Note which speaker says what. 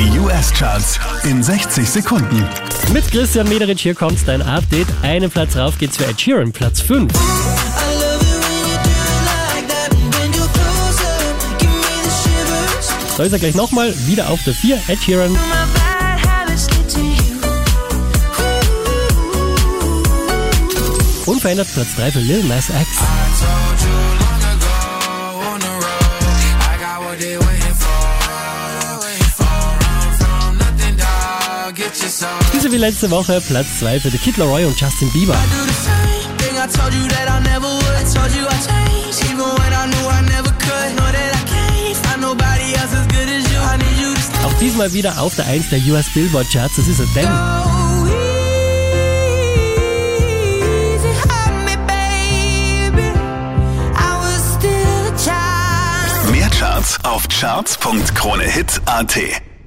Speaker 1: Die US-Charts in 60 Sekunden.
Speaker 2: Mit Christian Mederich hier kommt dein Update. Einen Platz rauf geht's für Ed Sheeran, Platz 5. Da ist er gleich nochmal, wieder auf der 4, Ed Sheeran. Unverändert Platz 3 für Lil Nas X. Diese wie letzte Woche Platz 2 für The Kid Laroi und Justin Bieber. Auch diesmal wieder auf der 1 der US Billboard Charts, das ist Adele.
Speaker 1: Mehr Charts auf charts.kronehit.at